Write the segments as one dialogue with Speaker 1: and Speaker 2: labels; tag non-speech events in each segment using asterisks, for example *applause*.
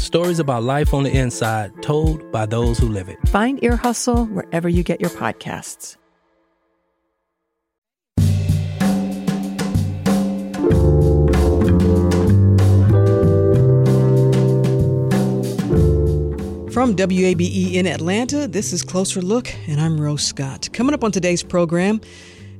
Speaker 1: stories about life on the inside told by those who live it.
Speaker 2: Find Ear Hustle wherever you get your podcasts.
Speaker 3: From WABE in Atlanta, this is Closer Look, and I'm Rose Scott. Coming up on today's program,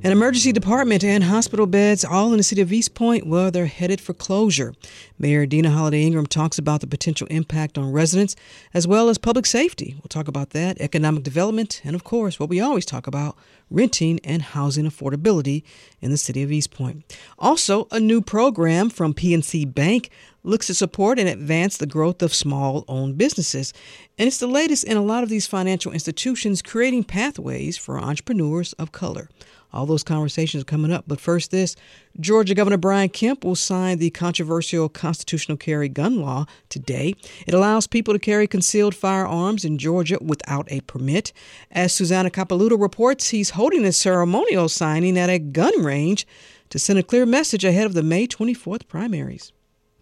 Speaker 3: an emergency department and hospital beds, all in the city of East Point, well, they're headed for closure. Mayor Deana Holiday Ingram talks about the potential impact on residents as well as public safety. We'll talk about that, economic development, and of course, what we always talk about renting and housing affordability in the city of East Point. Also, a new program from PNC Bank looks to support and advance the growth of small owned businesses. And it's the latest in a lot of these financial institutions creating pathways for entrepreneurs of color. All those conversations are coming up. But first, this Georgia Governor Brian Kemp will sign the controversial constitutional carry gun law today. It allows people to carry concealed firearms in Georgia without a permit. As Susanna Capelouto reports, he's holding a ceremonial signing at a gun range to send a clear message ahead of the May 24th primaries.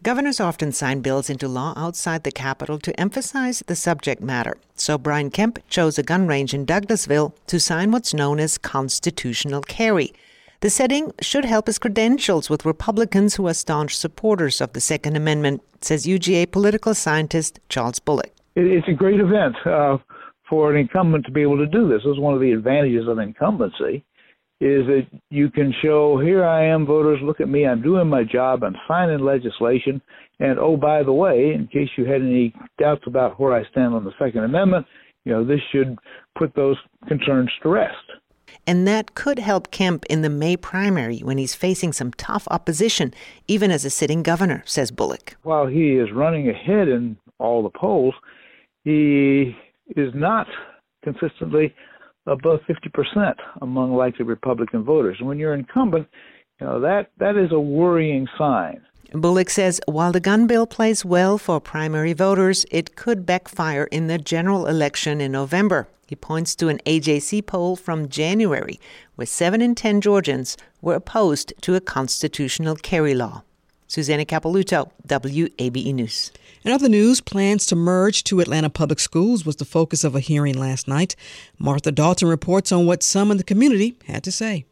Speaker 4: Governors often sign bills into law outside the Capitol to emphasize the subject matter. So Brian Kemp chose a gun range in Douglasville to sign what's known as constitutional carry. The setting should help his credentials with Republicans who are staunch supporters of the Second Amendment, says UGA political scientist Charles Bullock.
Speaker 5: It's a great event uh, for an incumbent to be able to do this. This is one of the advantages of incumbency is that you can show here I am, voters, look at me, I'm doing my job, I'm signing legislation, and oh, by the way, in case you had any doubts about where I stand on the Second Amendment, you know, this should put those concerns to rest.
Speaker 4: And that could help Kemp in the May primary when he's facing some tough opposition, even as a sitting governor, says Bullock.
Speaker 5: While he is running ahead in all the polls, he is not consistently above 50% among likely Republican voters. And when you're incumbent, you know, that, that is a worrying sign.
Speaker 4: Bullock says while the gun bill plays well for primary voters, it could backfire in the general election in November. He points to an AJC poll from January where 7 in 10 Georgians were opposed to a constitutional carry law. Susanna Capelouto, WABE News.
Speaker 3: In other news, plans to merge two Atlanta public schools was the focus of a hearing last night. Martha Dalton reports on what some in the community had to say.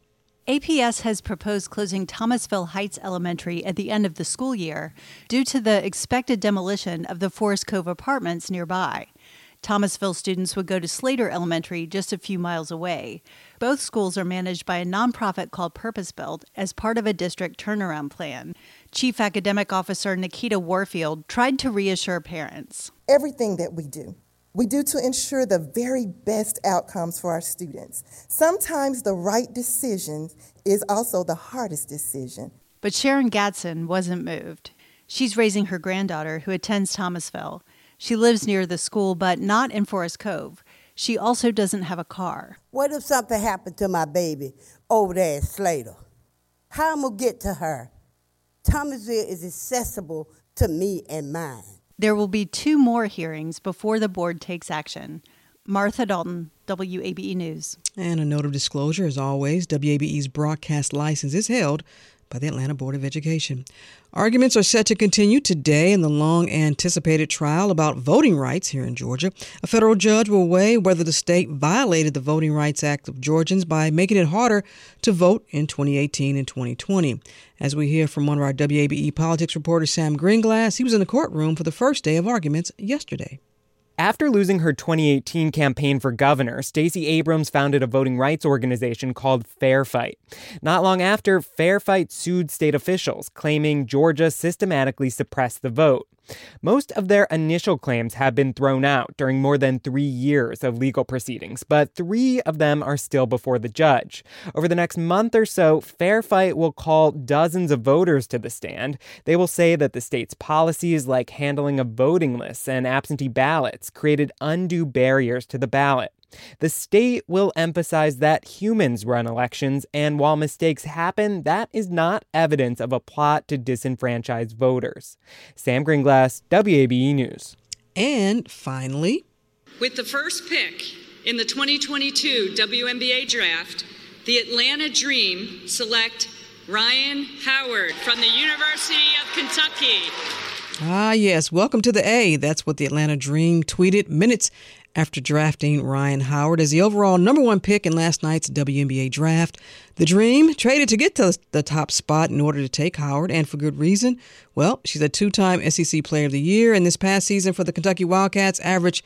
Speaker 6: APS has proposed closing Thomasville Heights Elementary at the end of the school year due to the expected demolition of the Forest Cove apartments nearby. Thomasville students would go to Slater Elementary just a few miles away. Both schools are managed by a nonprofit called Purpose Built as part of a district turnaround plan. Chief Academic Officer Nikita Warfield tried to reassure parents.
Speaker 7: Everything that we do, we do to ensure the very best outcomes for our students. Sometimes the right decision is also the hardest decision.
Speaker 6: But Sharon Gatson wasn't moved. She's raising her granddaughter who attends Thomasville. She lives near the school, but not in Forest Cove. She also doesn't have a car.
Speaker 8: What if something happened to my baby over there at Slater? How am I going to get to her? Thomasville is accessible to me and mine.
Speaker 6: There will be two more hearings before the board takes action. Martha Dalton, WABE News.
Speaker 3: And a note of disclosure, as always, WABE's broadcast license is held by the Atlanta Board of Education. Arguments are set to continue today in the long anticipated trial about voting rights here in Georgia. A federal judge will weigh whether the state violated the Voting Rights Act of Georgians by making it harder to vote in 2018 and 2020. As we hear from one of our WABE politics reporters, Sam Gringlas, he was in the courtroom for the first day of arguments yesterday.
Speaker 9: After losing her 2018 campaign for governor, Stacey Abrams founded a voting rights organization called Fair Fight. Not long after, Fair Fight sued state officials, claiming Georgia systematically suppressed the vote. Most of their initial claims have been thrown out during more than three years of legal proceedings, but three of them are still before the judge. Over the next month or so, Fair Fight will call dozens of voters to the stand. They will say that the state's policies, like handling of voting lists and absentee ballots, created undue barriers to the ballot. The state will emphasize that humans run elections, and while mistakes happen, that is not evidence of a plot to disenfranchise voters. Sam Gringlas, WABE News.
Speaker 3: And finally,
Speaker 10: with the first pick in the 2022 WNBA draft, the Atlanta Dream select Rhyne Howard from the University of Kentucky.
Speaker 3: Ah, yes. Welcome to the A. That's what the Atlanta Dream tweeted minutes after drafting Rhyne Howard as the overall number one pick in last night's WNBA draft. The Dream traded to get to the top spot in order to take Howard, and for good reason. Well, she's a two time SEC Player of the Year, and this past season for the Kentucky Wildcats averaged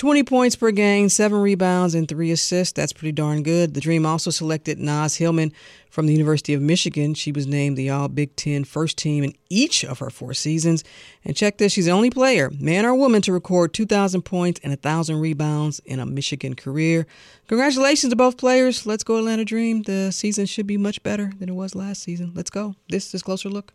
Speaker 3: 20 points per game, seven rebounds, and three assists. That's pretty darn good. The Dream also selected Naz Hillmon from the University of Michigan. She was named the All Big Ten first team in each of her four seasons. And check this she's the only player, man or woman, to record 2,000 points and 1,000 rebounds in a Michigan career. Congratulations to both players. Let's go, Atlanta Dream. The season should be much better than it was last season. Let's go. This is Closer Look.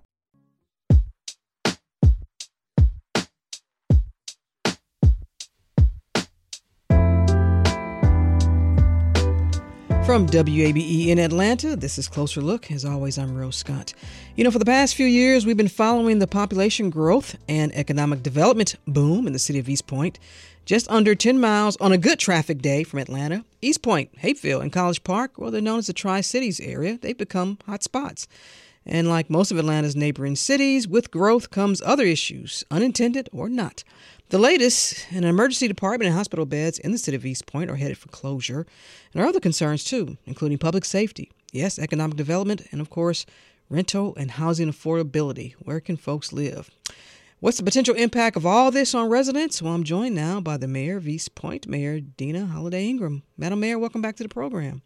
Speaker 3: From WABE in Atlanta, this is Closer Look. As always, I'm Rose Scott. You know, for the past few years, we've been following the population growth and economic development boom in the city of East Point. Just under 10 miles on a good traffic day from Atlanta, East Point, Hapeville, and College Park, well, they're known as the Tri Cities area. They've become hot spots. And like most of Atlanta's neighboring cities, with growth comes other issues, unintended or not. The latest, an emergency department and hospital beds in the city of East Point are headed for closure. And there are other concerns too, including public safety, yes, economic development, and of course, rental and housing affordability. Where can folks live? What's the potential impact of all this on residents? Well, I'm joined now by the mayor of East Point, Mayor Deana Holiday Ingram. Madam Mayor, welcome back to the program.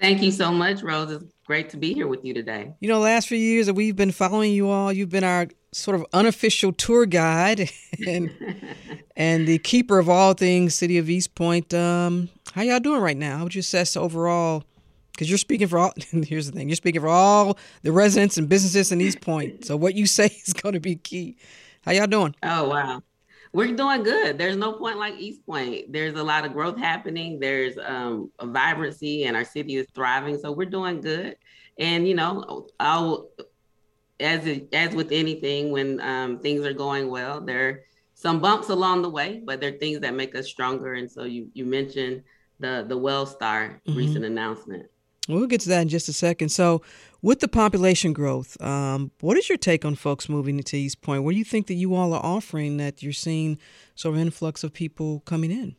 Speaker 11: Thank you so much, Rose. It's great to be here with you today.
Speaker 3: You know, last few years that we've been following you all, you've been our sort of unofficial tour guide *laughs* and *laughs* and the keeper of all things City of East Point. Um, how y'all doing right now? How would you assess overall? Because you're speaking for all. *laughs* here's the thing: you're speaking for all the residents and businesses in East Point. So what you say is going to be key. How y'all doing?
Speaker 11: Oh wow, we're doing good. There's no point like East Point. There's a lot of growth happening. There's um, a vibrancy, and our city is thriving. So we're doing good. And you know, I'll as it, as with anything, when um, things are going well, there are some bumps along the way, but there are things that make us stronger. And so you you mentioned the the WellStar mm-hmm. recent announcement.
Speaker 3: We'll get to that in just a second. So, with the population growth, um, what is your take on folks moving to East Point? What do you think that you all are offering that you're seeing sort of influx of people coming in?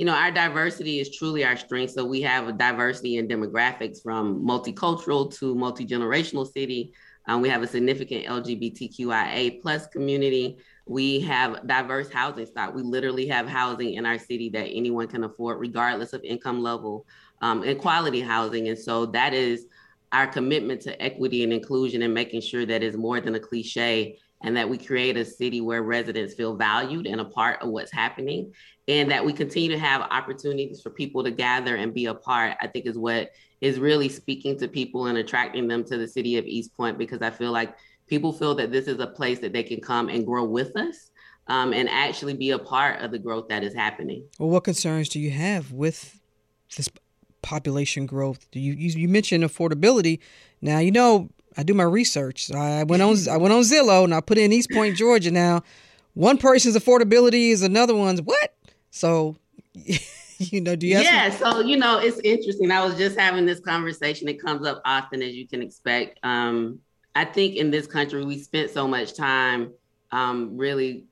Speaker 11: you know, our diversity is truly our strength. So we have a diversity in demographics from multicultural to multi-generational city. Um, we have a significant LGBTQIA plus community. We have diverse housing stock. We literally have housing in our city that anyone can afford, regardless of income level, um, and quality housing. And so that is our commitment to equity and inclusion and making sure that is more than a cliche and that we create a city where residents feel valued and a part of what's happening and that we continue to have opportunities for people to gather and be a part i think is what is really speaking to people and attracting them to the city of east point because i feel like people feel that this is a place that they can come and grow with us um, and actually be a part of the growth that is happening.
Speaker 3: Well what concerns do you have with this population growth. You, you you mentioned affordability. Now you know I do my research. I went on I went on Zillow and I put in East Point, Georgia. Now, one person's affordability is another one's what? So, *laughs* you know, do you?
Speaker 11: yeah. Some- so you know, it's interesting. I was just having this conversation. It comes up often, as you can expect. Um, I think in this country we spent so much time um, really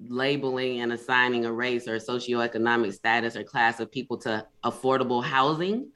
Speaker 11: labeling and assigning a race or socioeconomic status or class of people to affordable housing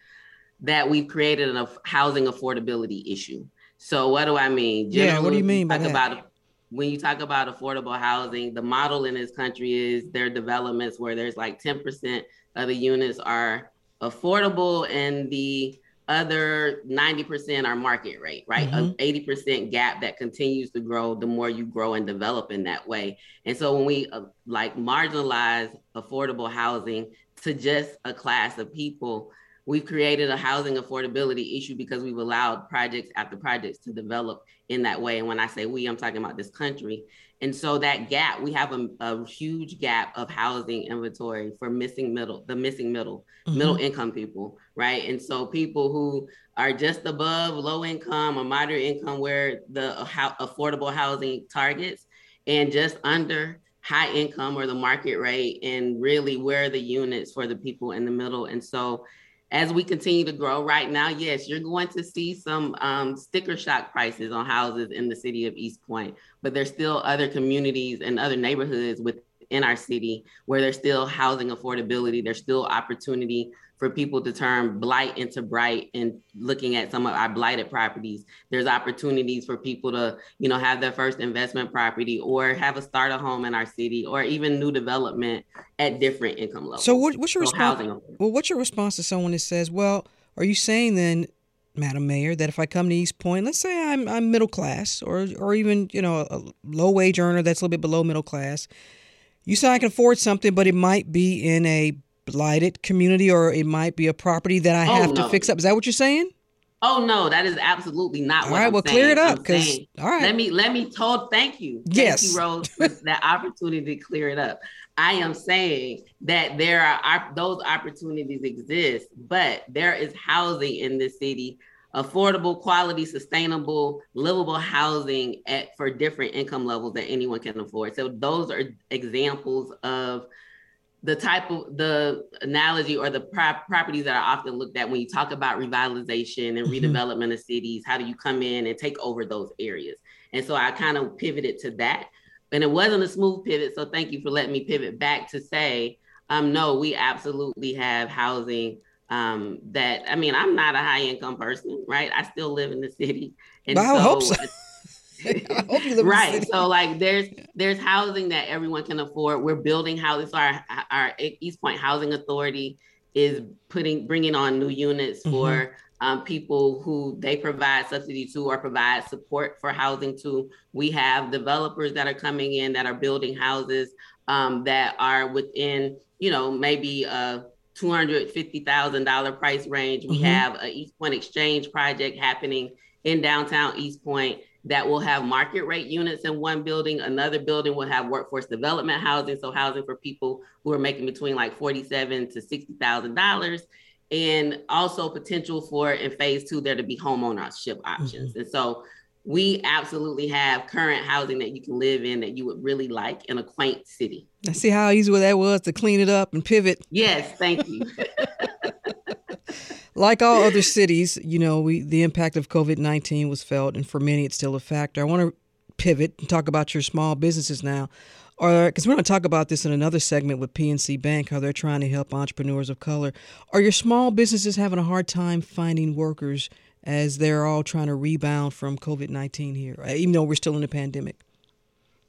Speaker 11: that we've created a housing affordability issue. So what do I mean?
Speaker 3: Generally, yeah, what do you mean by
Speaker 11: that?
Speaker 3: About,
Speaker 11: when you talk about affordable housing, the model in this country is there are developments where there's like 10% of the units are affordable and the other 90% are market rate, right? Mm-hmm. A 80% gap that continues to grow the more you grow and develop in that way. And so when we uh, like marginalize affordable housing to just a class of people, we've created a housing affordability issue because we've allowed projects after projects to develop in that way. And when I say we, I'm talking about this country. And so that gap, we have a, a huge gap of housing inventory for missing middle, the missing middle, mm-hmm. middle income people, right? And so people who are just above low income or moderate income, where the how, affordable housing targets, and just under high income or the market rate, and really where the units for the people in the middle. And so as we continue to grow right now, yes, you're going to see some um, sticker shock prices on houses in the city of East Point, but there's still other communities and other neighborhoods within our city where there's still housing affordability. There's still opportunity for people to turn blight into bright and looking at some of our blighted properties. There's opportunities for people to you know have their first investment property or have a starter home in our city or even new development at different income levels.
Speaker 3: So what, what's your so response well what's your response to someone that says well are you saying then Madam Mayor, that if I come to East Point, let's say I'm I'm middle class or or even you know a low wage earner that's a little bit below middle class, you say I can afford something, but it might be in a blighted community or it might be a property that I oh, have oh, no. to fix up. Is that what you're saying?
Speaker 11: Oh no, that is absolutely not
Speaker 3: all
Speaker 11: what
Speaker 3: right,
Speaker 11: I'm
Speaker 3: well,
Speaker 11: saying.
Speaker 3: clear it up because all right.
Speaker 11: Let me let me told thank you.
Speaker 3: Yes.
Speaker 11: Thank you, Rose, *laughs* for that opportunity to clear it up. I am saying that there are those opportunities exist, but there is housing in this city, affordable, quality, sustainable, livable housing at for different income levels that anyone can afford. So those are examples of the type of the analogy or the pro- properties that are often looked at when you talk about revitalization and mm-hmm. redevelopment of cities how do you come in and take over those areas and so i kind of pivoted to that and it wasn't a smooth pivot so thank you for letting me pivot back to say um, no we absolutely have housing um, that i mean i'm not a high income person right i still live in the city
Speaker 3: and so, I hope so. *laughs*
Speaker 11: right. So like there's *laughs* there's housing that everyone can afford. We're building houses. Our our East Point Housing Authority is putting bringing on new units mm-hmm. for um, people who they provide subsidy to or provide support for housing to. We have developers that are coming in that are building houses um, that are within you know maybe a two hundred fifty thousand dollar price range. We mm-hmm. have a East Point Exchange project happening in downtown East Point that will have market rate units in one building. Another building will have workforce development housing, so housing for people who are making between like forty-seven to sixty thousand dollars, and also potential for in phase two there to be home ownership options. Mm-hmm. And so we absolutely have current housing that you can live in that you would really like in a quaint city.
Speaker 3: I see how easy that was to clean it up and pivot.
Speaker 11: Yes, thank you. *laughs*
Speaker 3: like all other cities, you know, we the impact of COVID nineteen was felt, and for many, it's still a factor. I want to pivot and talk about your small businesses now, or because we're going to talk about this in another segment with PNC Bank, how they're trying to help entrepreneurs of color. Are your small businesses having a hard time finding workers as they're all trying to rebound from COVID nineteen here, even though we're still in a pandemic?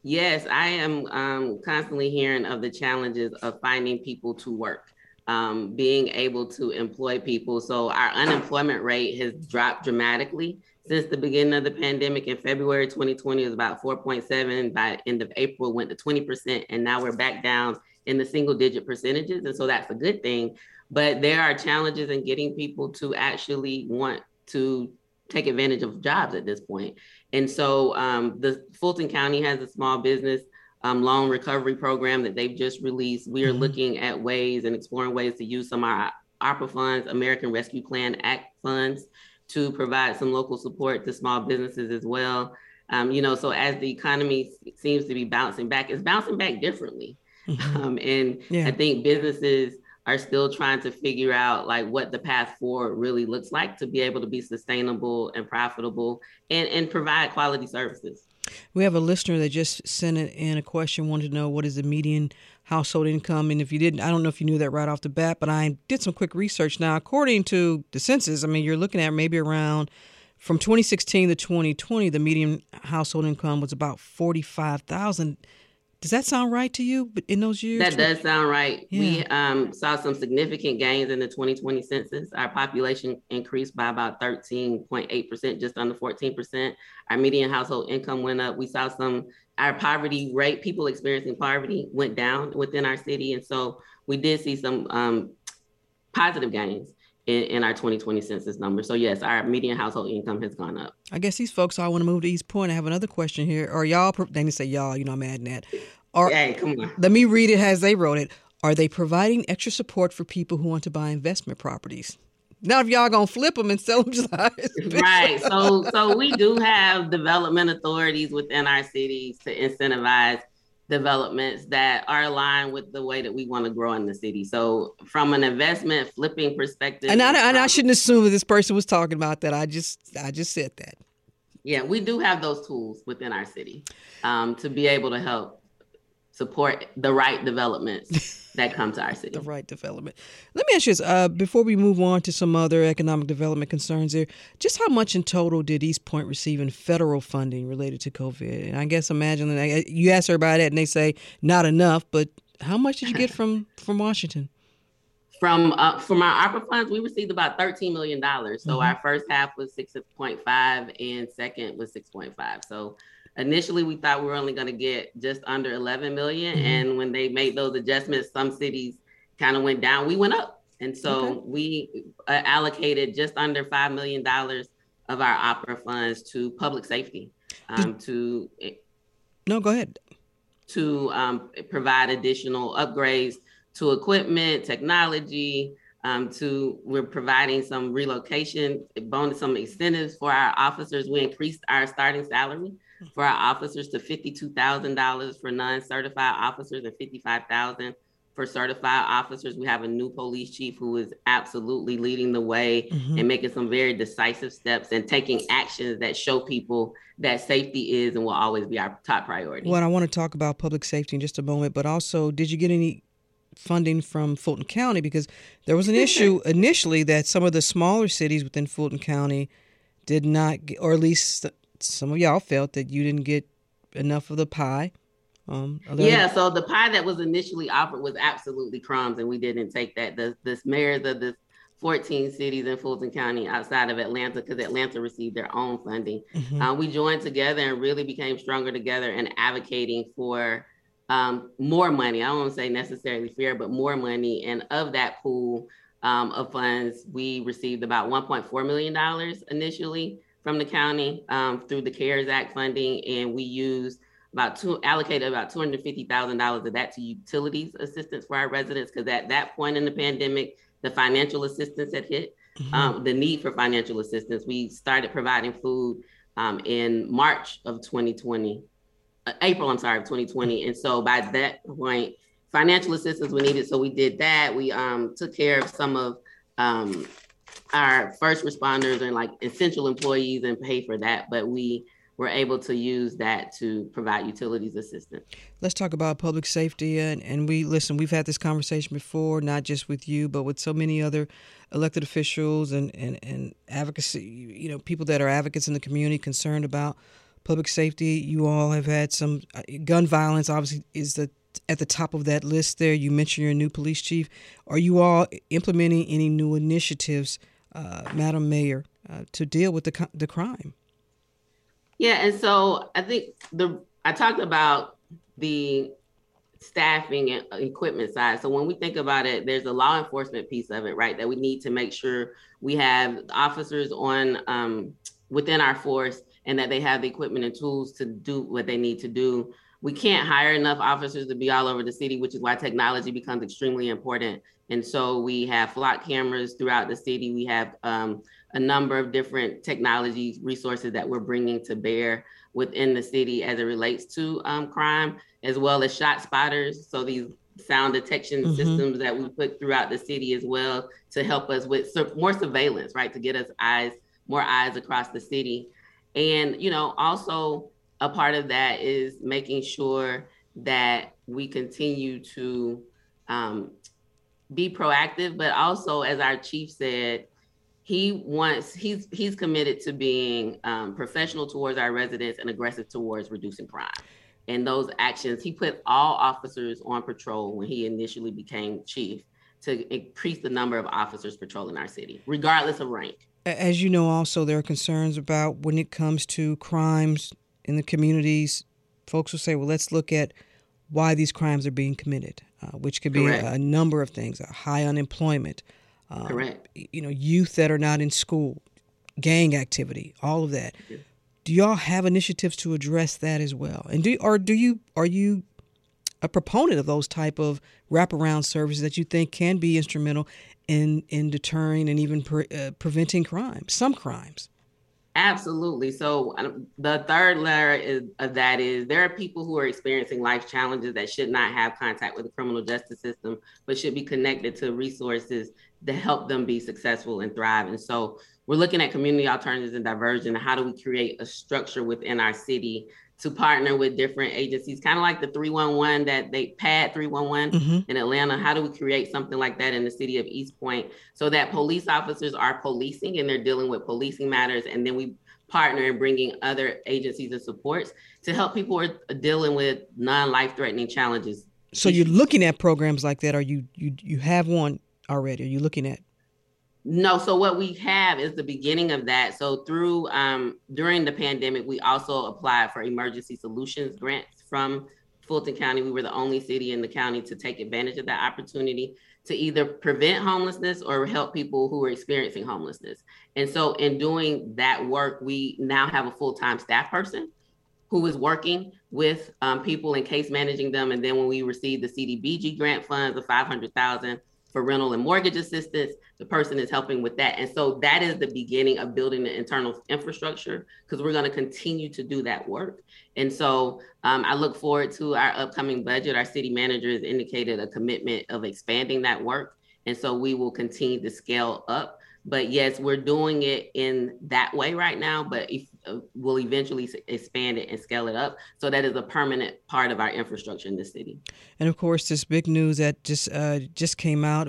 Speaker 11: Yes, I am um, constantly hearing of the challenges of finding people to work um, being able to employ people. So our unemployment rate has dropped dramatically since the beginning of the pandemic. In February 2020, it was about 4.7. By end of April, went to 20%, and now we're back down in the single digit percentages. And so that's a good thing. But there are challenges in getting people to actually want to take advantage of jobs at this point. And so um, the Fulton County has a small business um, loan recovery program that they've just released. We are mm-hmm. looking at ways and exploring ways to use some of our, ARPA funds, American Rescue Plan Act funds, to provide some local support to small businesses as well. Um, you know, so as the economy seems to be bouncing back, it's bouncing back differently. Mm-hmm. Um, and yeah. I think businesses are still trying to figure out like what the path forward really looks like to be able to be sustainable and profitable and, and provide quality services.
Speaker 3: We have a listener that just sent in a question, wanted to know what is the median household income. And if you didn't, I don't know if you knew that right off the bat, but I did some quick research. Now, according to the census, I mean, you're looking at maybe around from 2016 to 2020, the median household income was about 45,000. Does that sound right to you in those years?
Speaker 11: That does sound right. Yeah. We um, saw some significant gains in the 2020 census. Our population increased by about 13.8%, just under 14%. Our median household income went up. We saw some, our poverty rate, people experiencing poverty went down within our city. And so we did see some um, positive gains. In, in, our 2020 census number. So yes, our median household income has gone up.
Speaker 3: I guess these folks all want to move to East Point. I have another question here. Are y'all? They didn't say y'all. You know, I'm adding that. Are,
Speaker 11: hey, come on.
Speaker 3: Let me read it as they wrote it. Are they providing extra support for people who want to buy investment properties? Now, if y'all gonna flip them and sell them *laughs* just
Speaker 11: right. So, so we do have development authorities within our cities to incentivize developments that are aligned with the way that we want to grow in the city. So from an investment flipping perspective,
Speaker 3: and I, and I shouldn't assume that this person was talking about that. I just I just said that.
Speaker 11: Yeah, we do have those tools within our city um, to be able to help support the right developments that come to our *laughs* city.
Speaker 3: the right development. Let me ask you this: uh, before we move on to some other economic development concerns, here. just how much in total did East Point receive in federal funding related to COVID? And I guess imagine you ask everybody that, and they say not enough. But how much did you get *laughs* from from Washington?
Speaker 11: From uh, from our ARPA funds, we received about thirteen million dollars. So mm-hmm. our first half was six point five, and second was six point five. So initially we thought we were only going to get just under 11 million, mm-hmm. and when they made those adjustments some cities kind of went down. We went up. And so okay. we uh, allocated just under $5 million of our ARPA funds to public safety um, to
Speaker 3: no go ahead.
Speaker 11: to um, provide additional upgrades to equipment technology um, to we're providing some relocation bonus some incentives for our officers. We increased our starting salary for our officers to $52,000 for non-certified officers and 55,000 for certified officers. We have a new police chief who is absolutely leading the way mm-hmm. and making some very decisive steps and taking actions that show people that safety is and will always be our top priority.
Speaker 3: Well, I want to talk about public safety in just a moment, but also, did you get any funding from Fulton County? Because there was an *laughs* issue initially that some of the smaller cities within Fulton County did not, get, or at least some of y'all felt that you didn't get enough of the pie.
Speaker 11: Um, yeah, so the pie that was initially offered was absolutely crumbs, and we didn't take that. The, the mayors of the 14 cities in Fulton County outside of Atlanta, because Atlanta received their own funding, mm-hmm. uh, we joined together and really became stronger together and advocating for um, more money. I don't want to say necessarily fair, but more money. And of that pool um, of funds, we received about $1.4 million initially from the county um, through the CARES Act funding, and we used about two allocated about two hundred fifty thousand dollars of that to utilities assistance for our residents because at that point in the pandemic, the financial assistance had hit. Mm-hmm. Um, the need for financial assistance. We started providing food um, in March of 2020, uh, April, I'm sorry, of 2020. And so by that point, financial assistance was needed. So we did that. We um, took care of some of um, our first responders and like essential employees and pay for that, but we were able to use that to provide utilities assistance.
Speaker 3: Let's talk about public safety and, and we listen, we've had this conversation before, not just with you, but with so many other elected officials and, and, and advocacy, you know, people that are advocates in the community concerned about public safety. You all have had some uh, gun violence obviously is the at the top of that list there. You mentioned your new police chief. Are you all implementing any new initiatives uh, Madam Mayor, uh, to deal with the the crime.
Speaker 11: Yeah, and so I think the I talked about the staffing and equipment side. So when we think about it, there's a law enforcement piece of it, right? That we need to make sure we have officers on um, within our force and that they have the equipment and tools to do what they need to do. We can't hire enough officers to be all over the city, which is why technology becomes extremely important. And so we have flock cameras throughout the city. We have um, a number of different technology resources that we're bringing to bear within the city as it relates to um, crime, as well as shot spotters. So these sound detection mm-hmm. systems that we put throughout the city as well to help us with more surveillance, right? To get us eyes, more eyes across the city. And, you know, also a part of that is making sure that we continue to um, be proactive, but also, as our chief said, he wants he's he's committed to being um, professional towards our residents and aggressive towards reducing crime. And those actions he put all officers on patrol when he initially became chief to increase the number of officers patrolling our city regardless of rank.
Speaker 3: As you know also there are concerns about when it comes to crimes in the communities folks will say well let's look at why these crimes are being committed uh, which could be a, a, number of things high unemployment
Speaker 11: um, Correct.
Speaker 3: you know youth that are not in school gang activity all of that do y'all have initiatives to address that as well? And do or do you are you a proponent of those type of wraparound services that you think can be instrumental in in deterring and even pre, uh, preventing crime, some crimes?
Speaker 11: Absolutely. So um, the third layer of that is there are people who are experiencing life challenges that should not have contact with the criminal justice system, but should be connected to resources to help them be successful and thrive. And so we're looking at community alternatives and diversion. How do we create a structure within our city to partner with different agencies, kind of like the 311 that they PAD 311 mm-hmm. in Atlanta. How do we create something like that in the city of East Point so that police officers are policing and they're dealing with policing matters, and then we partner in bringing other agencies and supports to help people who are dealing with non-life threatening challenges.
Speaker 3: So you're looking at programs like that, or you you you have one already? Are you looking at
Speaker 11: no, so what we have is the beginning of that. So through um, during the pandemic, we also applied for emergency solutions grants from Fulton County. We were the only city in the county to take advantage of that opportunity to either prevent homelessness or help people who are experiencing homelessness. And so in doing that work, we now have a full-time staff person who is working with um, people and case managing them. And then when we received the CDBG grant funds of 500,000 for rental and mortgage assistance. The person is helping with that. And so that is the beginning of building the internal infrastructure because we're going to continue to do that work. And so um, I look forward to our upcoming budget. Our city manager has indicated a commitment of expanding that work. And so we will continue to scale up. But yes, we're doing it in that way right now, but if, uh, we'll eventually expand it and scale it up. So that is a permanent part of our infrastructure in the city.
Speaker 3: And of course, this big news that just uh, just came out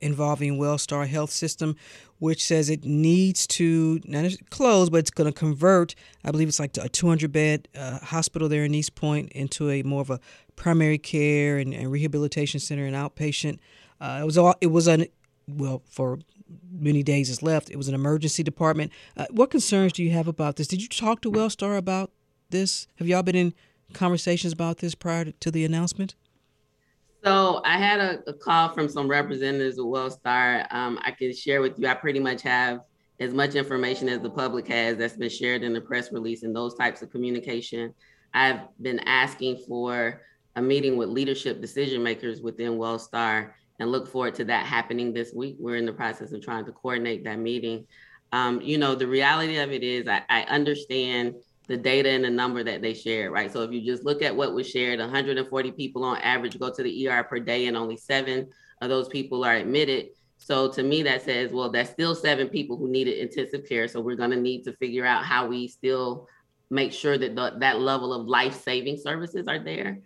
Speaker 3: involving Wellstar Health System, which says it needs to not close, but it's going to convert. I believe it's like a 200 bed uh, hospital there in East Point into a more of a primary care and, and rehabilitation center and outpatient. Uh, it was all it was an well for many days is left. It was an emergency department. Uh, what concerns do you have about this? Did you talk to Wellstar about this? Have y'all been in conversations about this prior to the announcement?
Speaker 11: So I had a, a call from some representatives of Wellstar. Um, I can share with you. I pretty much have as much information as the public has that's been shared in the press release and those types of communication. I've been asking for a meeting with leadership decision makers within Wellstar and look forward to that happening this week. We're in the process of trying to coordinate that meeting. Um, you know, the reality of it is, I, I, understand the data and the number that they shared, right? So if you just look at what was shared, 140 people on average go to the ER per day, and only seven of those people are admitted. So to me, that says, well, that's still seven people who needed intensive care. So we're going to need to figure out how we still make sure that the, that level of life saving services are there.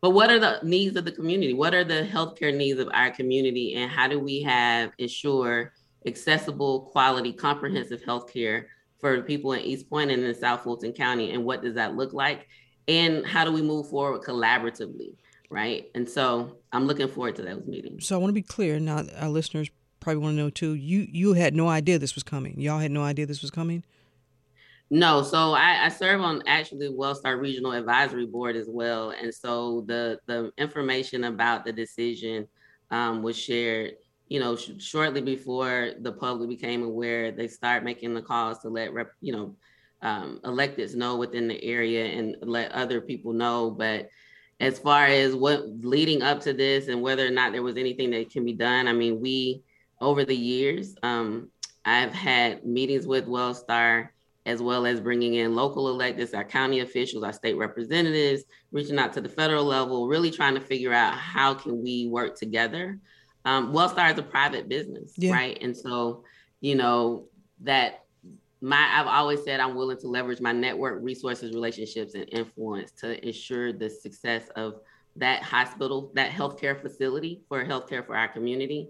Speaker 11: But what are the needs of the community? What are the healthcare needs of our community? And how do we have ensure accessible, quality, comprehensive healthcare for people in East Point and in South Fulton County? And what does that look like? And how do we move forward collaboratively? Right. And so I'm looking forward to those meetings.
Speaker 3: So I want to be clear. Now our listeners probably want to know too. You you had no idea this was coming. Y'all had no idea this was coming.
Speaker 11: No, so I, I, serve on actually Wellstar Regional Advisory Board as well, and so the the information about the decision um, was shared. You know, sh- shortly before the public became aware, they start making the calls to let rep, you know um, electeds know within the area and let other people know. But as far as what leading up to this and whether or not there was anything that can be done, I mean, we over the years, um, I've had meetings with Wellstar as well as bringing in local electeds, our county officials, our state representatives, reaching out to the federal level, really trying to figure out how can we work together. Um, Wellstar is a private business, yeah. right? And so, you know, that my I've always said I'm willing to leverage my network, resources, relationships, and influence to ensure the success of that hospital, that healthcare facility for healthcare for our community.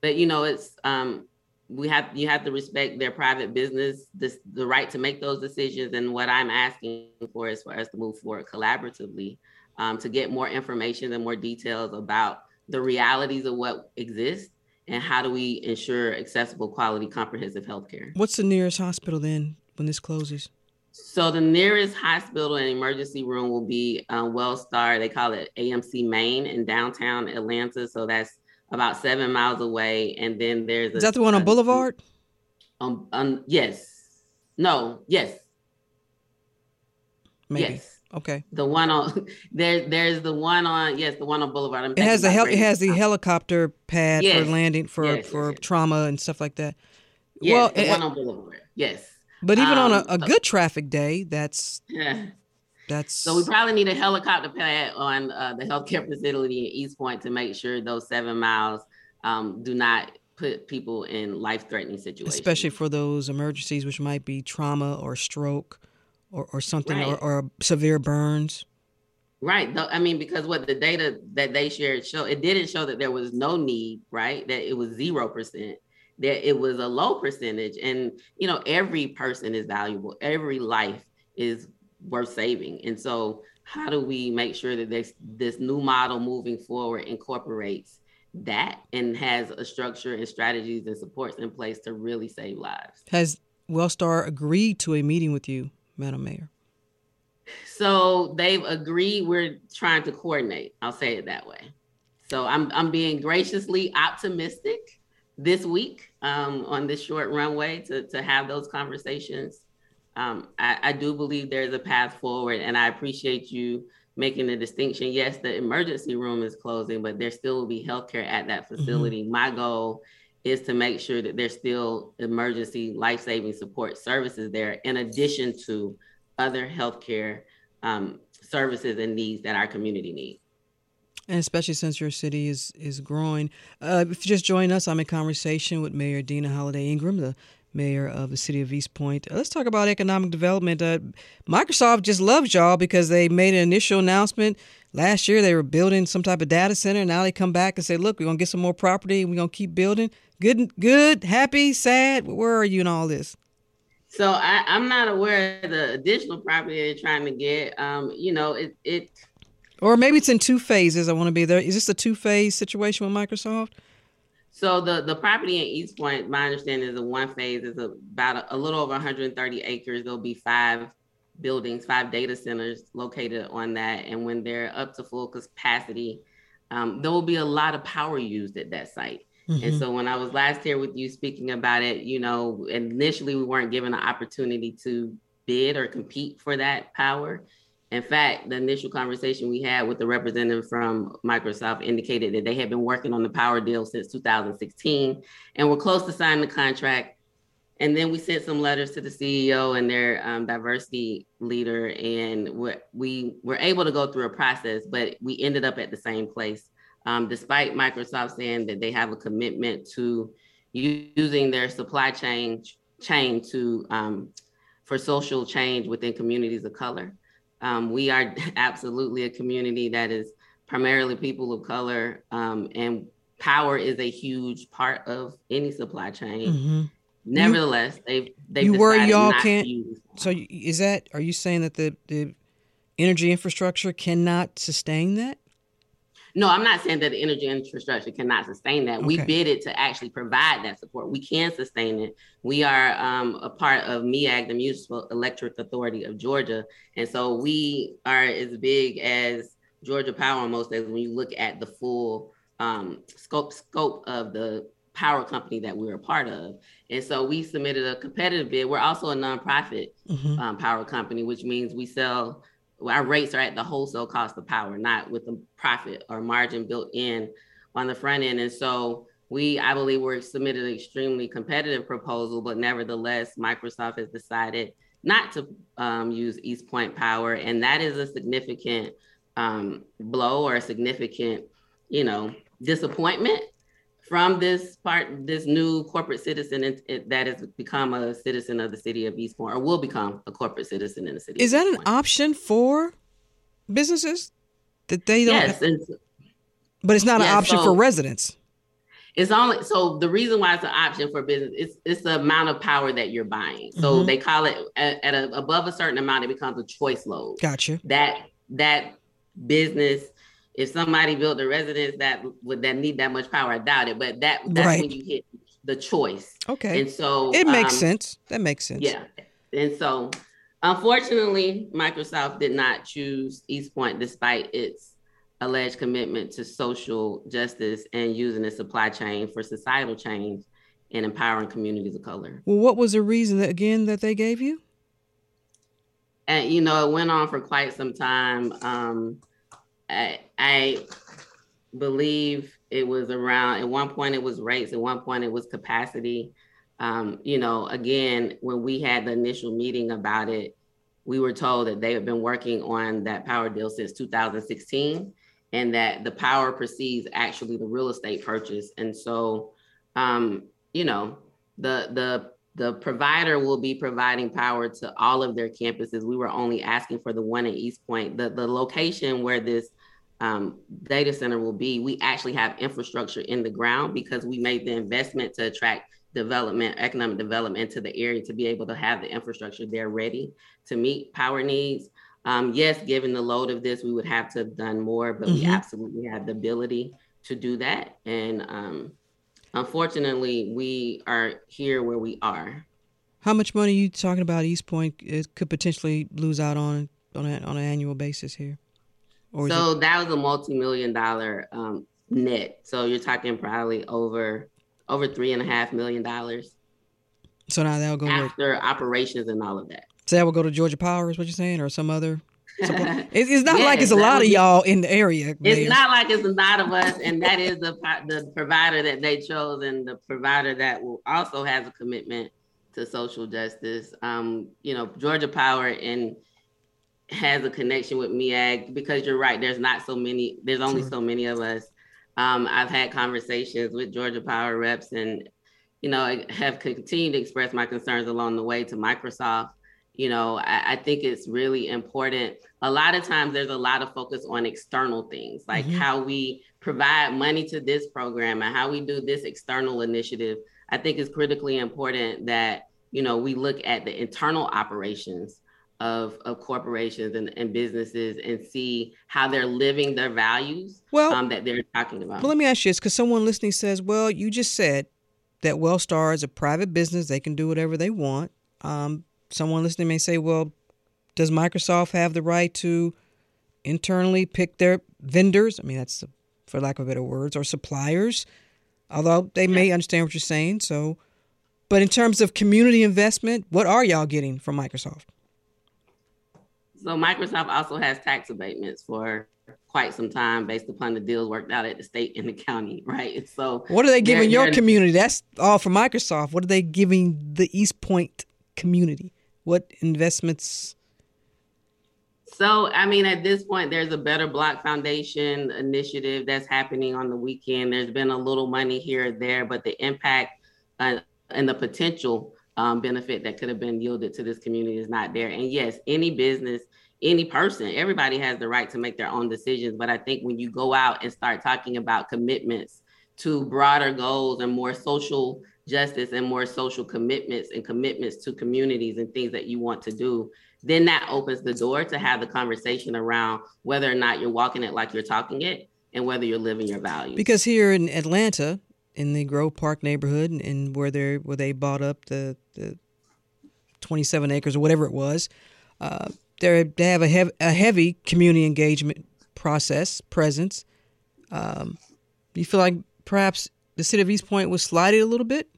Speaker 11: But you know, it's um, we have you have to respect their private business, this, the right to make those decisions. And what I'm asking for is for us to move forward collaboratively um, to get more information and more details about the realities of what exists and how do we ensure accessible, quality, comprehensive health care.
Speaker 3: What's the nearest hospital then when this closes?
Speaker 11: So the nearest hospital and emergency room will be um, Wellstar. They call it AMC Main in downtown Atlanta. So that's about seven miles away. And then there's
Speaker 3: a, is that the one on a, Boulevard?
Speaker 11: Um, um, yes. No. Yes.
Speaker 3: Maybe. Yes. Okay.
Speaker 11: The one on *laughs* there. There's the one on yes, the one on Boulevard. I'm
Speaker 3: it has the hel- it has the helicopter pad yes. for landing for yes, for yes, trauma and stuff like that.
Speaker 11: Yes, well, the one on Boulevard. Yes.
Speaker 3: But even um, on a, um, a good traffic day, that's
Speaker 11: yeah.
Speaker 3: That's
Speaker 11: so we probably need a helicopter pad on uh, the healthcare facility in East Point to make sure those seven miles um, do not put people in life-threatening situations,
Speaker 3: especially for those emergencies, which might be trauma or stroke or, or something right. or, or severe burns.
Speaker 11: Right. I mean, because what the data that they shared show, it didn't show that there was no need, right? That it was zero percent, that it was a low percentage. And, you know, every person is valuable, every life is worth saving. And so, how do we make sure that this, this new model moving forward incorporates that and has a structure and strategies and supports in place to really save lives?
Speaker 3: Has Wellstar agreed to a meeting with you? Madam Mayor?
Speaker 11: So they've agreed. We're trying to coordinate. I'll say it that way. So I'm I'm being graciously optimistic this week um, on this short runway to to have those conversations. Um, I, I do believe there's a path forward, and I appreciate you making the distinction. Yes, the emergency room is closing, but there still will be healthcare at that mm-hmm. facility. Mm-hmm. My goal is to make sure that there's still emergency life-saving support services there in addition to other healthcare um, services and needs that our community needs
Speaker 3: and especially since your city is is growing. Uh, if you just join us, I'm in conversation with Mayor Deana Holiday Ingram, the mayor of the city of East Point. Uh, let's talk about economic development. Uh, Microsoft just loves y'all because they made an initial announcement last year. They were building some type of data center. Now they come back and say, "Look, we're gonna get some more property. and We're gonna keep building." Good, good, happy, sad. Where are you in all this?
Speaker 11: So I, am not aware of the additional property they're trying to get. Um, you know, it, it
Speaker 3: or maybe it's in two phases. I want to be there. Is this a two phase situation with Microsoft?
Speaker 11: So the the property in East Point, my understanding is a one phase is about a, a little over 130 acres. There'll be five buildings, five data centers located on that, and when they're up to full capacity, um, there will be a lot of power used at that site. Mm-hmm. And so when I was last here with you speaking about it, you know, initially we weren't given an opportunity to bid or compete for that power. In fact, the initial conversation we had with the representative from Microsoft indicated that they had been working on the power deal since 2016 and were close to signing the contract. And then we sent some letters to the CEO and their um, diversity leader, and we were able to go through a process, but we ended up at the same place um, despite Microsoft saying that they have a commitment to using their supply chain chain to um, for social change within communities of color. Um, we are *laughs* absolutely a community that is primarily people of color, um, and power is a huge part of any supply chain. Mm-hmm. Nevertheless, they they
Speaker 3: you worry y'all can't. So is that? Are you saying that the the energy infrastructure cannot sustain that?
Speaker 11: No, I'm not saying that the energy infrastructure cannot sustain that. Okay. We bid it to actually provide that support. We can sustain it. We are um, a part of MEAG, the Municipal Electric Authority of Georgia. And so we are as big as Georgia Power on most days when you look at the full um, scope scope of the power company that we're a part of. And so we submitted a competitive bid. We're also a nonprofit mm-hmm. um, power company, which means we sell, our rates are at the wholesale cost of power, not with a profit or margin built in on the front end. And so we, I believe, we're submitted an extremely competitive proposal, but nevertheless, Microsoft has decided not to um, use East Point Power, and that is a significant um, blow or a significant, you know, disappointment from this part, this new corporate citizen it, it, that has become a citizen of the city of East Point, or will become a corporate citizen in the city.
Speaker 3: Is that an option for businesses that they don't?
Speaker 11: Yes, have,
Speaker 3: but it's not an option so, for residents.
Speaker 11: It's only so the reason why it's an option for business it's it's the amount of power that you're buying. So mm-hmm. they call it at, at a, above a certain amount, it becomes a choice load.
Speaker 3: Gotcha.
Speaker 11: That that business if somebody built a residence that would that need that much power, I doubt it. But that that's right. when you hit the choice.
Speaker 3: Okay.
Speaker 11: And so
Speaker 3: it makes um, sense. That makes sense.
Speaker 11: Yeah. And so unfortunately, Microsoft did not choose East Point despite its alleged commitment to social justice and using the supply chain for societal change and empowering communities of color.
Speaker 3: Well, what was the reason that, again that they gave you?
Speaker 11: And you know, it went on for quite some time. Um, I, believe it was around at one point it was rates, at one point it was capacity. Um, you know, again, when we had the initial meeting about it, we were told that they had been working on that power deal since 2016 and that the power precedes actually the real estate purchase. And so, um, you know, the the the provider will be providing power to all of their campuses. We were only asking for the one in East Point. The the location where this um, data center will be, we actually have infrastructure in the ground because we made the investment to attract development, economic development to the area to be able to have the infrastructure there ready to meet power needs. Um, yes, given the load of this, we would have to have done more, but mm-hmm. we absolutely have the ability to do that. And um, unfortunately, we are here where we are.
Speaker 3: How much money are you talking about East Point it could potentially lose out on on, a, on an annual basis here?
Speaker 11: So that was a multi-million dollar um, net. So you're talking probably over over three and a half million dollars.
Speaker 3: So now that'll go
Speaker 11: after with, operations and all of that.
Speaker 3: So that will go to Georgia Power, is what you're saying, or some other. *laughs* it's, it's, not yes, like it's a lot of y'all in the area.
Speaker 11: It's not like it's a lot of us, and that is the the provider that they chose, and the provider that will also has a commitment to social justice. Um, you know, Georgia Power and has a connection with MEAG because you're right. There's not so many. There's only sure. so many of us. Um, I've had conversations with Georgia Power reps, and you know, have continued to express my concerns along the way to Microsoft. You know, I, I, think it's really important. A lot of times, there's a lot of focus on external things, like mm-hmm. how we provide money to this program and how we do this external initiative. I think it's critically important that you know we look at the internal operations of, of corporations and, and businesses and see how they're living their values well, um, that they're talking about.
Speaker 3: Well, let me ask you this because someone listening says, well, you just said that Wellstar is a private business, they can do whatever they want. Um, someone listening may say, well, does Microsoft have the right to internally pick their vendors? I mean, that's for lack of better words, or suppliers, although they may understand what you're saying. So, but in terms of community investment, what are y'all getting from Microsoft?
Speaker 11: So Microsoft also has tax abatements for quite some time based upon the deals worked out at the state and the county, *laughs* right? So
Speaker 3: what are they giving your community? That's all for Microsoft. What are they giving the East Point community? What investments?
Speaker 11: So, I mean, at this point, there's a Better Block Foundation initiative that's happening on the weekend. There's been a little money here or there, but the impact uh, and the potential um, benefit that could have been yielded to this community is not there. And yes, any business, any person, everybody has the right to make their own decisions. But I think when you go out and start talking about commitments to broader goals and more social justice and more social commitments and commitments to communities and things that you want to do, then that opens the door to have the conversation around whether or not you're walking it like you're talking it and whether you're living your values.
Speaker 3: Because here in Atlanta, in the Grove Park neighborhood, and where they where they bought up the, the 27 acres or whatever it was. Uh, they have a, hev- a heavy community engagement process presence. Um, you feel like perhaps the city of East Point was slighted a little bit?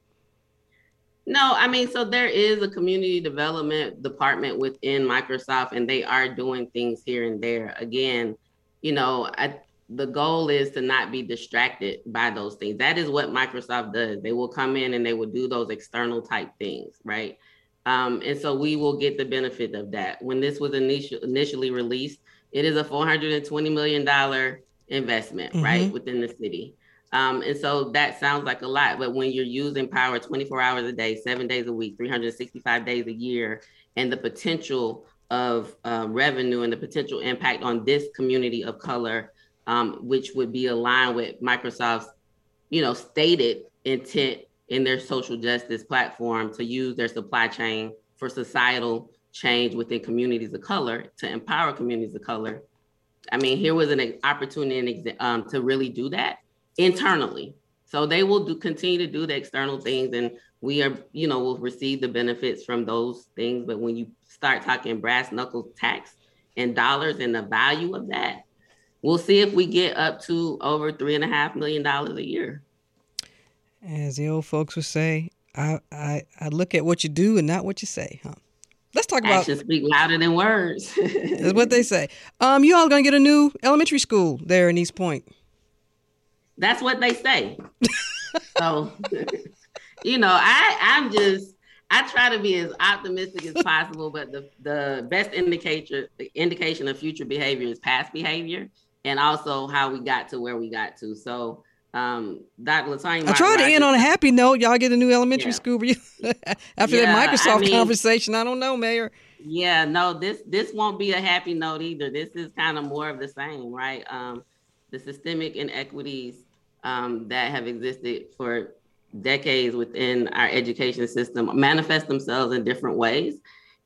Speaker 11: No, I mean, so there is a community development department within Microsoft, and they are doing things here and there. Again, you know, I, the goal is to not be distracted by those things. That is what Microsoft does. They will come in and they will do those external type things, right? Um, and so we will get the benefit of that. When this was initial, initially released, it is a $420 million investment, mm-hmm. right, within the city. Um, and so that sounds like a lot, but when you're using power 24 hours a day, seven days a week, 365 days a year, and the potential of uh, revenue and the potential impact on this community of color, um, which would be aligned with Microsoft's, you know, stated intent in their social justice platform to use their supply chain for societal change within communities of color to empower communities of color. I mean, here was an opportunity um, to really do that internally. So they will do continue to do the external things and we are, you know, will receive the benefits from those things. But when you start talking brass knuckles tax and dollars and the value of that, we'll see if we get up to over three and a half million dollars a year.
Speaker 3: As the old folks would say, I, I I look at what you do and not what you say, huh? Let's talk about
Speaker 11: actions speak louder than words. *laughs*
Speaker 3: That's what they *laughs* say. Um, you all gonna get a new elementary school there in East Point.
Speaker 11: That's what they say. *laughs* so, you know, I I'm just I try to be as optimistic as possible, but the the best indicator the indication of future behavior is past behavior and also how we got to where we got to. So um, Dr. Latanya.
Speaker 3: I tried to end on a happy note. Y'all get a new elementary yeah. school *laughs* after yeah, that Microsoft I mean, conversation. I don't know, Mayor.
Speaker 11: Yeah, no, this this won't be a happy note either. This is kind of more of the same, right? Um, the systemic inequities um, that have existed for decades within our education system manifest themselves in different ways.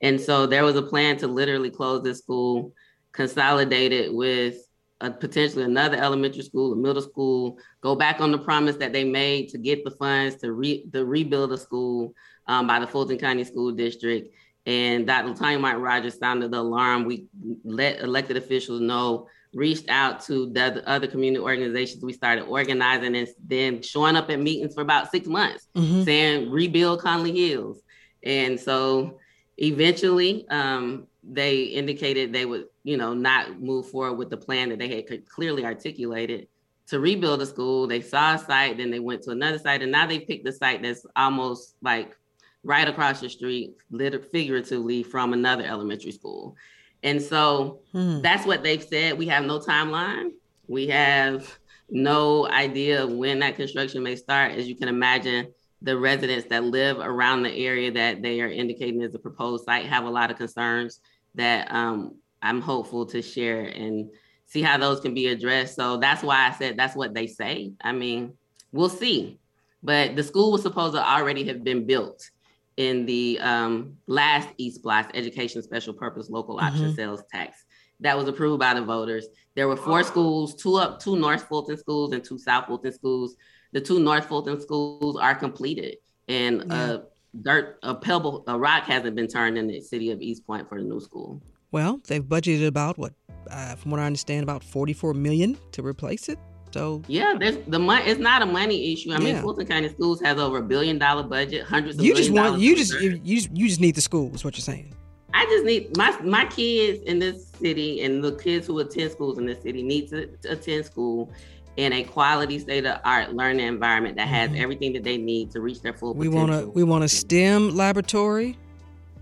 Speaker 11: And so there was a plan to literally close this school, consolidate it with a, potentially another elementary school, a middle school, go back on the promise that they made to get the funds to, re, to rebuild a school um, by the Fulton County School District. And Dr. Tanya Mike Rogers sounded the alarm. We let elected officials know reached out to the other community organizations. We started organizing and then showing up at meetings for about six months, mm-hmm. saying rebuild Conley Hills. And so eventually um, they indicated they would, you know, not move forward with the plan that they had clearly articulated to rebuild a school. They saw a site, then they went to another site, and now they picked a site that's almost like right across the street, literally, figuratively from another elementary school. And so hmm. that's what they've said. We have no timeline. We have no idea when that construction may start. As you can imagine, the residents that live around the area that they are indicating as a proposed site have a lot of concerns that um, I'm hopeful to share and see how those can be addressed. So that's why I said that's what they say. I mean, we'll see. But the school was supposed to already have been built in the um, last E-SPLOST Education Special Purpose Local Option mm-hmm. Sales Tax that was approved by the voters. There were four schools, two up, two North Fulton schools and two South Fulton schools. The two North Fulton schools are completed, and yeah. a dirt, a pebble, a rock hasn't been turned in the city of East Point for the new school.
Speaker 3: Well, they've budgeted about what, uh, from what I understand, about forty-four million to replace it. So
Speaker 11: yeah, there's the money. It's not a money issue. I mean, yeah. Fulton County Schools has over a billion dollar budget, hundreds.
Speaker 3: Of You just want you just you just you just need the school. Is what you're saying.
Speaker 11: I just need my my kids in this city and the kids who attend schools in this city need to, to attend school in a quality state of art learning environment that has mm-hmm. everything that they need to reach their full
Speaker 3: we
Speaker 11: potential.
Speaker 3: We want a we want a STEM laboratory.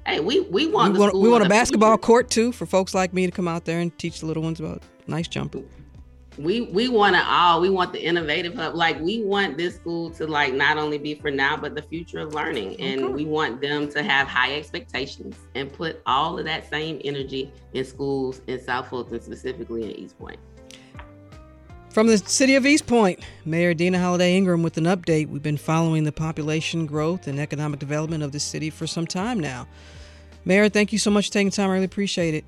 Speaker 11: Hey, we we want
Speaker 3: we want, we want a basketball future. court too for folks like me to come out there and teach the little ones about nice jumping
Speaker 11: we we want it all we want the innovative hub like we want this school to like not only be for now but the future of learning and okay. we want them to have high expectations and put all of that same energy in schools in south fulton specifically in east point
Speaker 3: from the city of East Point, Mayor Deana Holiday Ingram with an update. We've been following the population growth and economic development of the city for some time now. Mayor, thank you so much for taking time. I really appreciate it.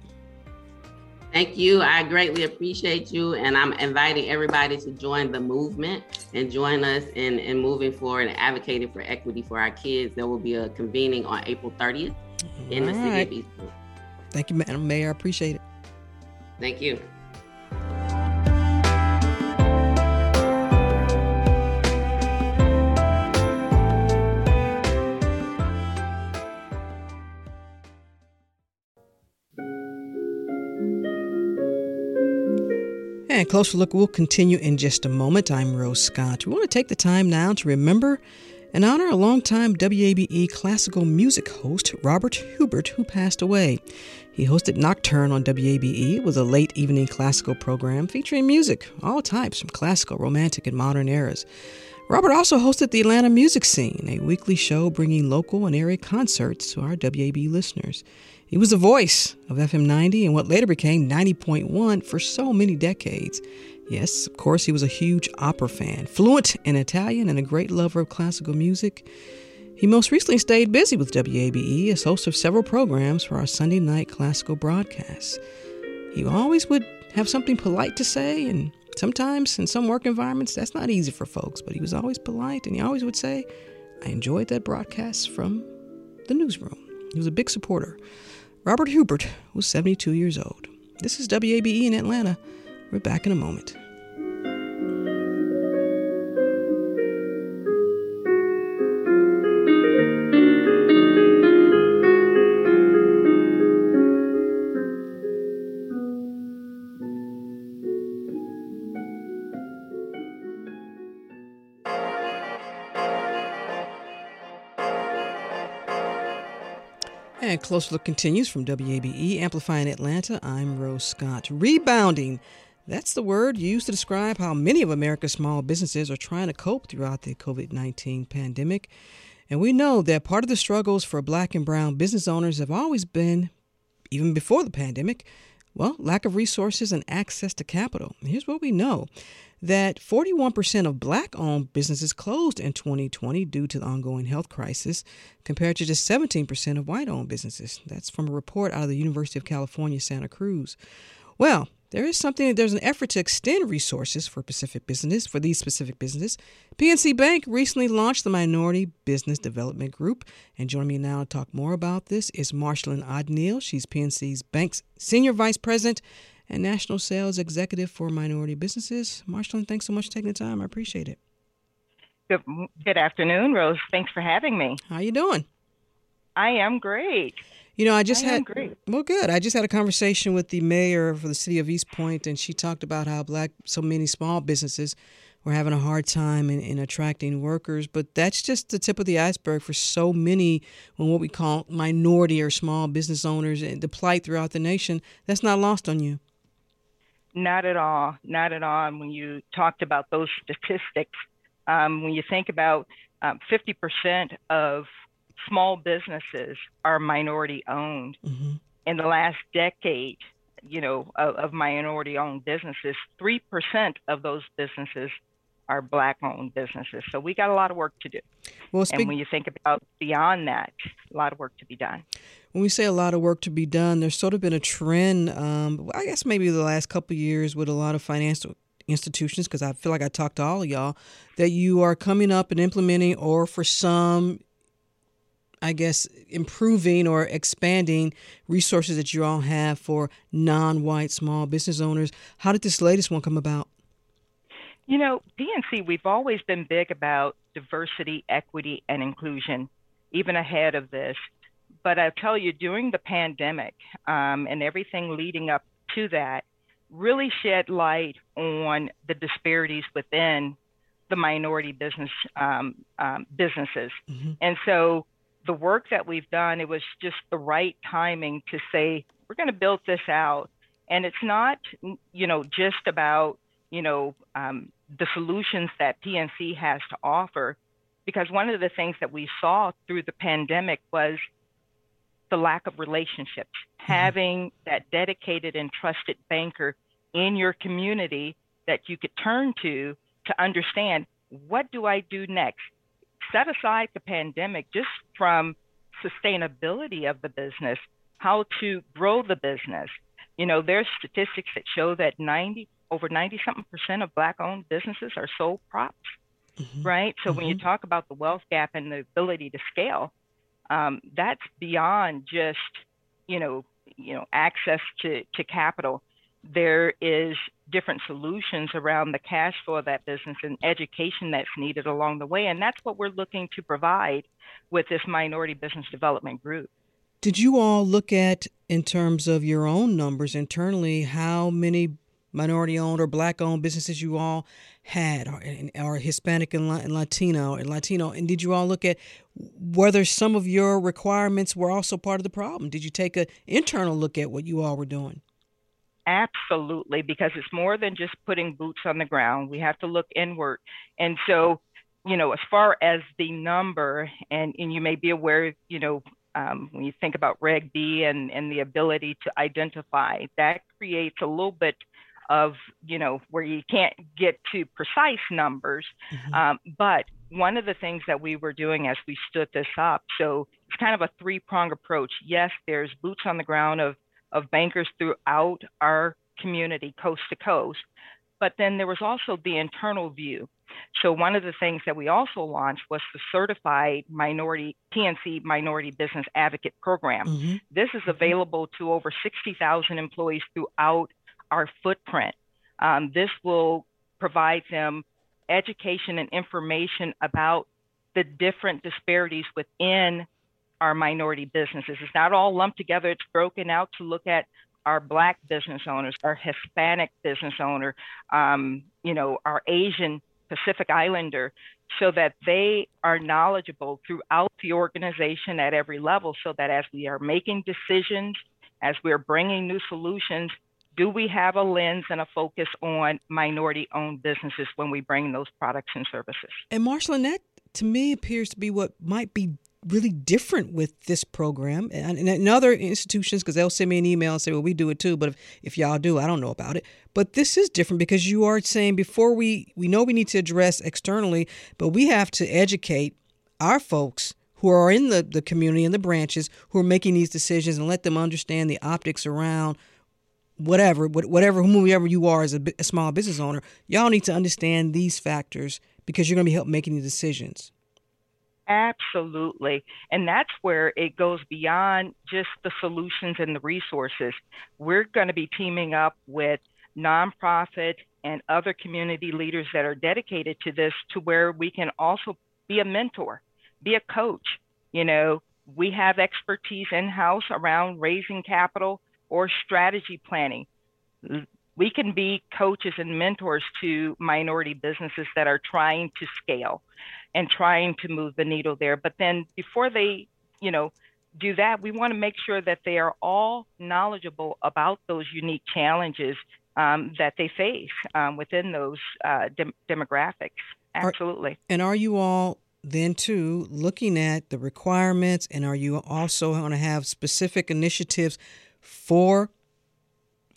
Speaker 11: Thank you. I greatly appreciate you. And I'm inviting everybody to join the movement and join us in, in moving forward and advocating for equity for our kids. There will be a convening on April 30th in All the city right. of Eastwood.
Speaker 3: Thank you, Madam Mayor. I appreciate it.
Speaker 11: Thank you.
Speaker 3: And Closer Look will continue in just a moment. I'm Rose Scott. We want to take the time now to remember and honor a longtime WABE classical music host, Robert Hubert, who passed away. He hosted Nocturne on WABE. It was a late evening classical program featuring music, all types, from classical, romantic, and modern eras. Robert also hosted the Atlanta Music Scene, a weekly show bringing local and area concerts to our WABE listeners. He was the voice of FM 90 and what later became 90.1 for so many decades. Yes, of course, he was a huge opera fan, fluent in Italian, and a great lover of classical music. He most recently stayed busy with WABE as host of several programs for our Sunday night classical broadcasts. He always would have something polite to say, and sometimes in some work environments, that's not easy for folks, but he was always polite, and he always would say, I enjoyed that broadcast from the newsroom. He was a big supporter. Robert Hubert was 72 years old. This is WABE in Atlanta. We're back in a moment. And Close Look continues from WABE, Amplifying Atlanta. I'm Rose Scott. Rebounding. That's the word used to describe how many of America's small businesses are trying to cope throughout the COVID 19 pandemic. And we know that part of the struggles for black and brown business owners have always been, even before the pandemic, well, lack of resources and access to capital. Here's what we know that 41% of black owned businesses closed in 2020 due to the ongoing health crisis, compared to just 17% of white owned businesses. That's from a report out of the University of California, Santa Cruz. Well, there is something that there's an effort to extend resources for Pacific business for these specific businesses. PNC Bank recently launched the Minority Business Development Group, and joining me now to talk more about this is Marshalyn O'Neal. She's PNC's bank's senior vice president and National Sales Executive for Minority Businesses. Marshalyn, thanks so much for taking the time. I appreciate it.
Speaker 12: Good, good afternoon, Rose. Thanks for having me.
Speaker 3: How you doing?
Speaker 12: I am great.
Speaker 3: You know, I just
Speaker 12: I
Speaker 3: had well, good. I just had a conversation with the mayor for the city of East Point, and she talked about how black so many small businesses were having a hard time in, in attracting workers. But that's just the tip of the iceberg for so many when what we call minority or small business owners and the plight throughout the nation. That's not lost on you.
Speaker 12: Not at all. Not at all. And when you talked about those statistics, um, when you think about um, 50% of small businesses are minority owned.
Speaker 3: Mm-hmm.
Speaker 12: In the last decade, you know, of, of minority owned businesses, 3% of those businesses are black owned businesses. So we got a lot of work to do.
Speaker 3: Well, speak-
Speaker 12: and when you think about beyond that, a lot of work to be done.
Speaker 3: When we say a lot of work to be done, there's sort of been a trend, um, I guess maybe the last couple of years with a lot of financial institutions, because I feel like I talked to all of y'all, that you are coming up and implementing, or for some, I guess, improving or expanding resources that you all have for non white small business owners. How did this latest one come about?
Speaker 12: You know, PNC, we've always been big about diversity, equity, and inclusion, even ahead of this. But I'll tell you, during the pandemic um, and everything leading up to that, really shed light on the disparities within the minority business um, um, businesses.
Speaker 3: Mm-hmm.
Speaker 12: And so the work that we've done, it was just the right timing to say, we're going to build this out. And it's not, you know, just about, you know, um, the solutions that PNC has to offer. Because one of the things that we saw through the pandemic was the lack of relationships, mm-hmm. having that dedicated and trusted banker in your community that you could turn to to understand what do I do next? Set aside the pandemic just from sustainability of the business, how to grow the business. You know, there's statistics that show that 90 over 90 something percent of black owned businesses are sole props,
Speaker 3: mm-hmm.
Speaker 12: right? So
Speaker 3: mm-hmm.
Speaker 12: when you talk about the wealth gap and the ability to scale, um, that's beyond just, you know, you know, access to, to capital there is different solutions around the cash flow of that business and education that's needed along the way. And that's what we're looking to provide with this minority business development group.
Speaker 3: Did you all look at, in terms of your own numbers internally, how many minority owned or black owned businesses you all had, or, or Hispanic and Latino and Latino? And did you all look at whether some of your requirements were also part of the problem? Did you take an internal look at what you all were doing?
Speaker 12: Absolutely, because it's more than just putting boots on the ground. We have to look inward. And so, you know, as far as the number, and, and you may be aware, you know, um, when you think about Reg B and, and the ability to identify, that creates a little bit of, you know, where you can't get to precise numbers. Mm-hmm. Um, but one of the things that we were doing as we stood this up, so it's kind of a three prong approach. Yes, there's boots on the ground of of bankers throughout our community, coast to coast. But then there was also the internal view. So one of the things that we also launched was the certified minority PNC minority business advocate program. Mm-hmm. This is available to over 60,000 employees throughout our footprint. Um, this will provide them education and information about the different disparities within our minority businesses. It's not all lumped together, it's broken out to look at our Black business owners, our Hispanic business owner, um, you know, our Asian Pacific Islander, so that they are knowledgeable throughout the organization at every level, so that as we are making decisions, as we're bringing new solutions, do we have a lens and a focus on minority owned businesses when we bring those products and services?
Speaker 3: And Marshall, that to me appears to be what might be really different with this program. And, in other institutions because they'll send me an email and say well we do it too but if, if y'all do i don't know about it. But this is different because you are saying before we we know we need to address externally but we have to educate our folks who are in the, the community and the branches who are making these decisions and let them understand the optics around whatever whatever whomever you are as a, a small business owner. Y'all need to understand these factors because you're going to be help making the decisions
Speaker 12: Absolutely. And that's where it goes beyond just the solutions and the resources. We're going to be teaming up with nonprofit and other community leaders that are dedicated to this to where we can also be a mentor, be a coach. You know, we have expertise in house around raising capital or strategy planning. We can be coaches and mentors to minority businesses that are trying to scale and trying to move the needle there. But then before they, you know, do that, we want to make sure that they are all knowledgeable about those unique challenges um, that they face um, within those uh, dem- demographics. Absolutely.
Speaker 3: Are, and are you all then too looking at the requirements, and are you also going to have specific initiatives for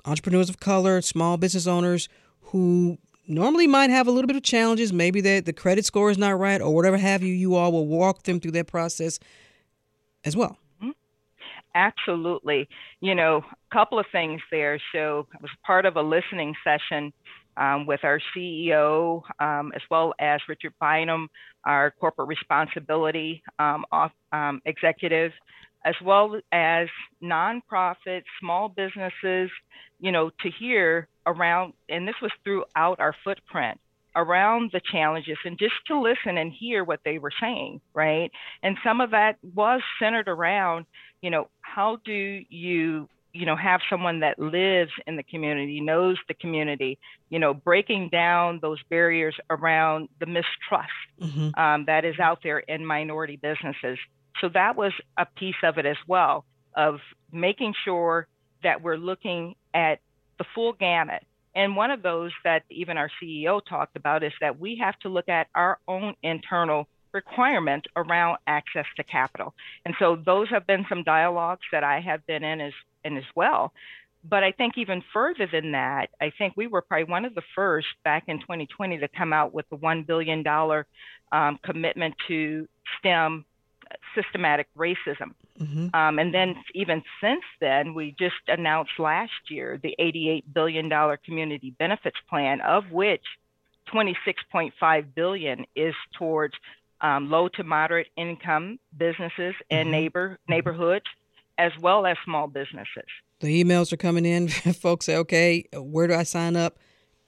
Speaker 3: entrepreneurs of color, small business owners who normally might have a little bit of challenges. Maybe that the credit score is not right or whatever have you. You all will walk them through that process as well.
Speaker 12: Mm-hmm. Absolutely. You know, a couple of things there. So I was part of a listening session um, with our CEO, um, as well as Richard Bynum, our corporate responsibility um, off, um, executive, as well as nonprofits, small businesses, you know, to hear around, and this was throughout our footprint around the challenges and just to listen and hear what they were saying, right? And some of that was centered around, you know, how do you, you know, have someone that lives in the community, knows the community, you know, breaking down those barriers around the mistrust mm-hmm. um, that is out there in minority businesses. So that was a piece of it as well, of making sure that we're looking at the full gamut. And one of those that even our CEO talked about is that we have to look at our own internal requirement around access to capital. And so those have been some dialogues that I have been in as in as well. But I think even further than that, I think we were probably one of the first back in 2020 to come out with the $1 billion um, commitment to stem systematic racism. Mm-hmm. Um, and then even since then, we just announced last year the $88 billion community benefits plan, of which 26.5 billion is towards um, low to moderate income businesses and mm-hmm. neighbor neighborhoods, as well as small businesses.
Speaker 3: The emails are coming in. *laughs* Folks say, "Okay, where do I sign up?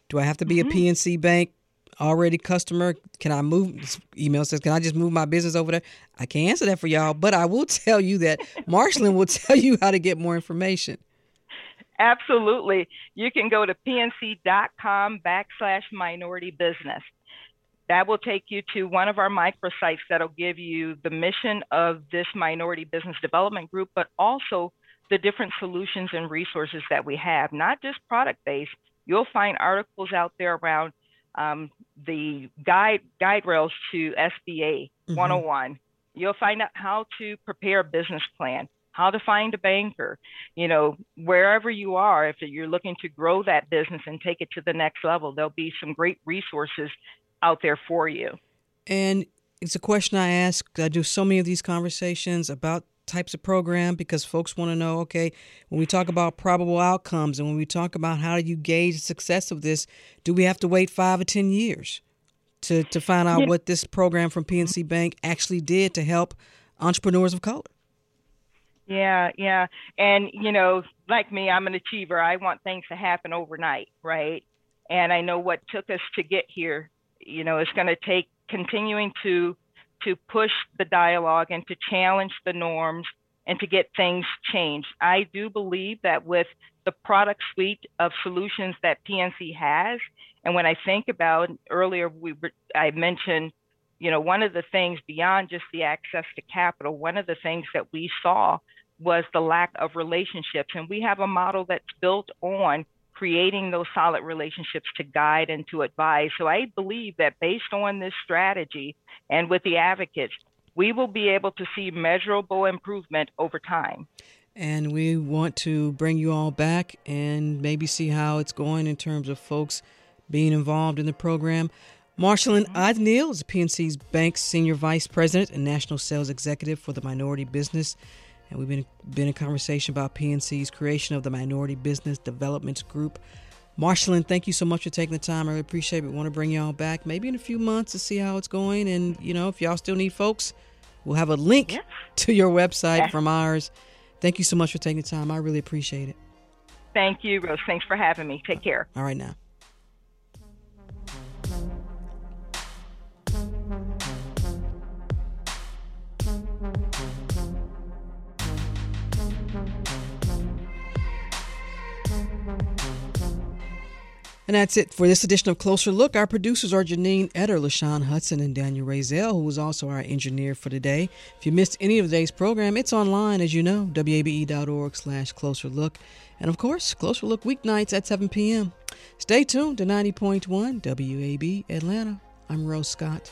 Speaker 3: Do I have to be mm-hmm. a PNC bank? Already customer. Can I move? email says, can I just move my business over there? I can't answer that for y'all, but I will *laughs* tell you that Marshall will tell you how to get more information.
Speaker 12: Absolutely. You can go to pnc.com backslash minority business. That will take you to one of our microsites that'll give you the mission of this minority business development group, but also the different solutions and resources that we have, not just product based. You'll find articles out there around um, the guide guide rails to SBA mm-hmm. 101. You'll find out how to prepare a business plan, how to find a banker. You know, wherever you are, if you're looking to grow that business and take it to the next level, there'll be some great resources out there for you.
Speaker 3: And it's a question I ask. I do so many of these conversations about types of program because folks want to know okay when we talk about probable outcomes and when we talk about how do you gauge the success of this do we have to wait five or ten years to, to find out yeah. what this program from pnc bank actually did to help entrepreneurs of color?
Speaker 12: Yeah yeah. And you know like me i'm an achiever. I want things to happen overnight right? And i know what took us to get here you know it's going to take continuing to to push the dialogue and to challenge the norms and to get things changed. I do believe that with the product suite of solutions that PNC has, and when I think about earlier, we I mentioned, you know, one of the things beyond just the access to capital, one of the things that we saw was the lack of relationships, and we have a model that's built on creating those solid relationships to guide and to advise. So I believe that based on this strategy and with the advocates, we will be able to see measurable improvement over time.
Speaker 3: And we want to bring you all back and maybe see how it's going in terms of folks being involved in the program. Marshalyn Othniel mm-hmm. is PNC's Bank Senior Vice President and National Sales Executive for the Minority Business and we've been been in conversation about PNC's creation of the Minority Business Development Group. Marshalyn, thank you so much for taking the time. I really appreciate it. We want to bring y'all back maybe in a few months to see how it's going. And, you know, if y'all still need folks, we'll have a link yeah. *laughs* to your website yeah. from ours. Thank you so much for taking the time. I really appreciate it.
Speaker 12: Thank you, Rose. Thanks for having me. Take care.
Speaker 3: All right, now. And that's it for this edition of Closer Look. Our producers are Janine Etter, LaShawn Hudson, and Daniel Razel, who was also our engineer for today. If you missed any of today's program, it's online, as you know, wabe.org slash closer look. And of course, Closer Look weeknights at 7 p.m. Stay tuned to 90.1 WAB Atlanta. I'm Rose Scott.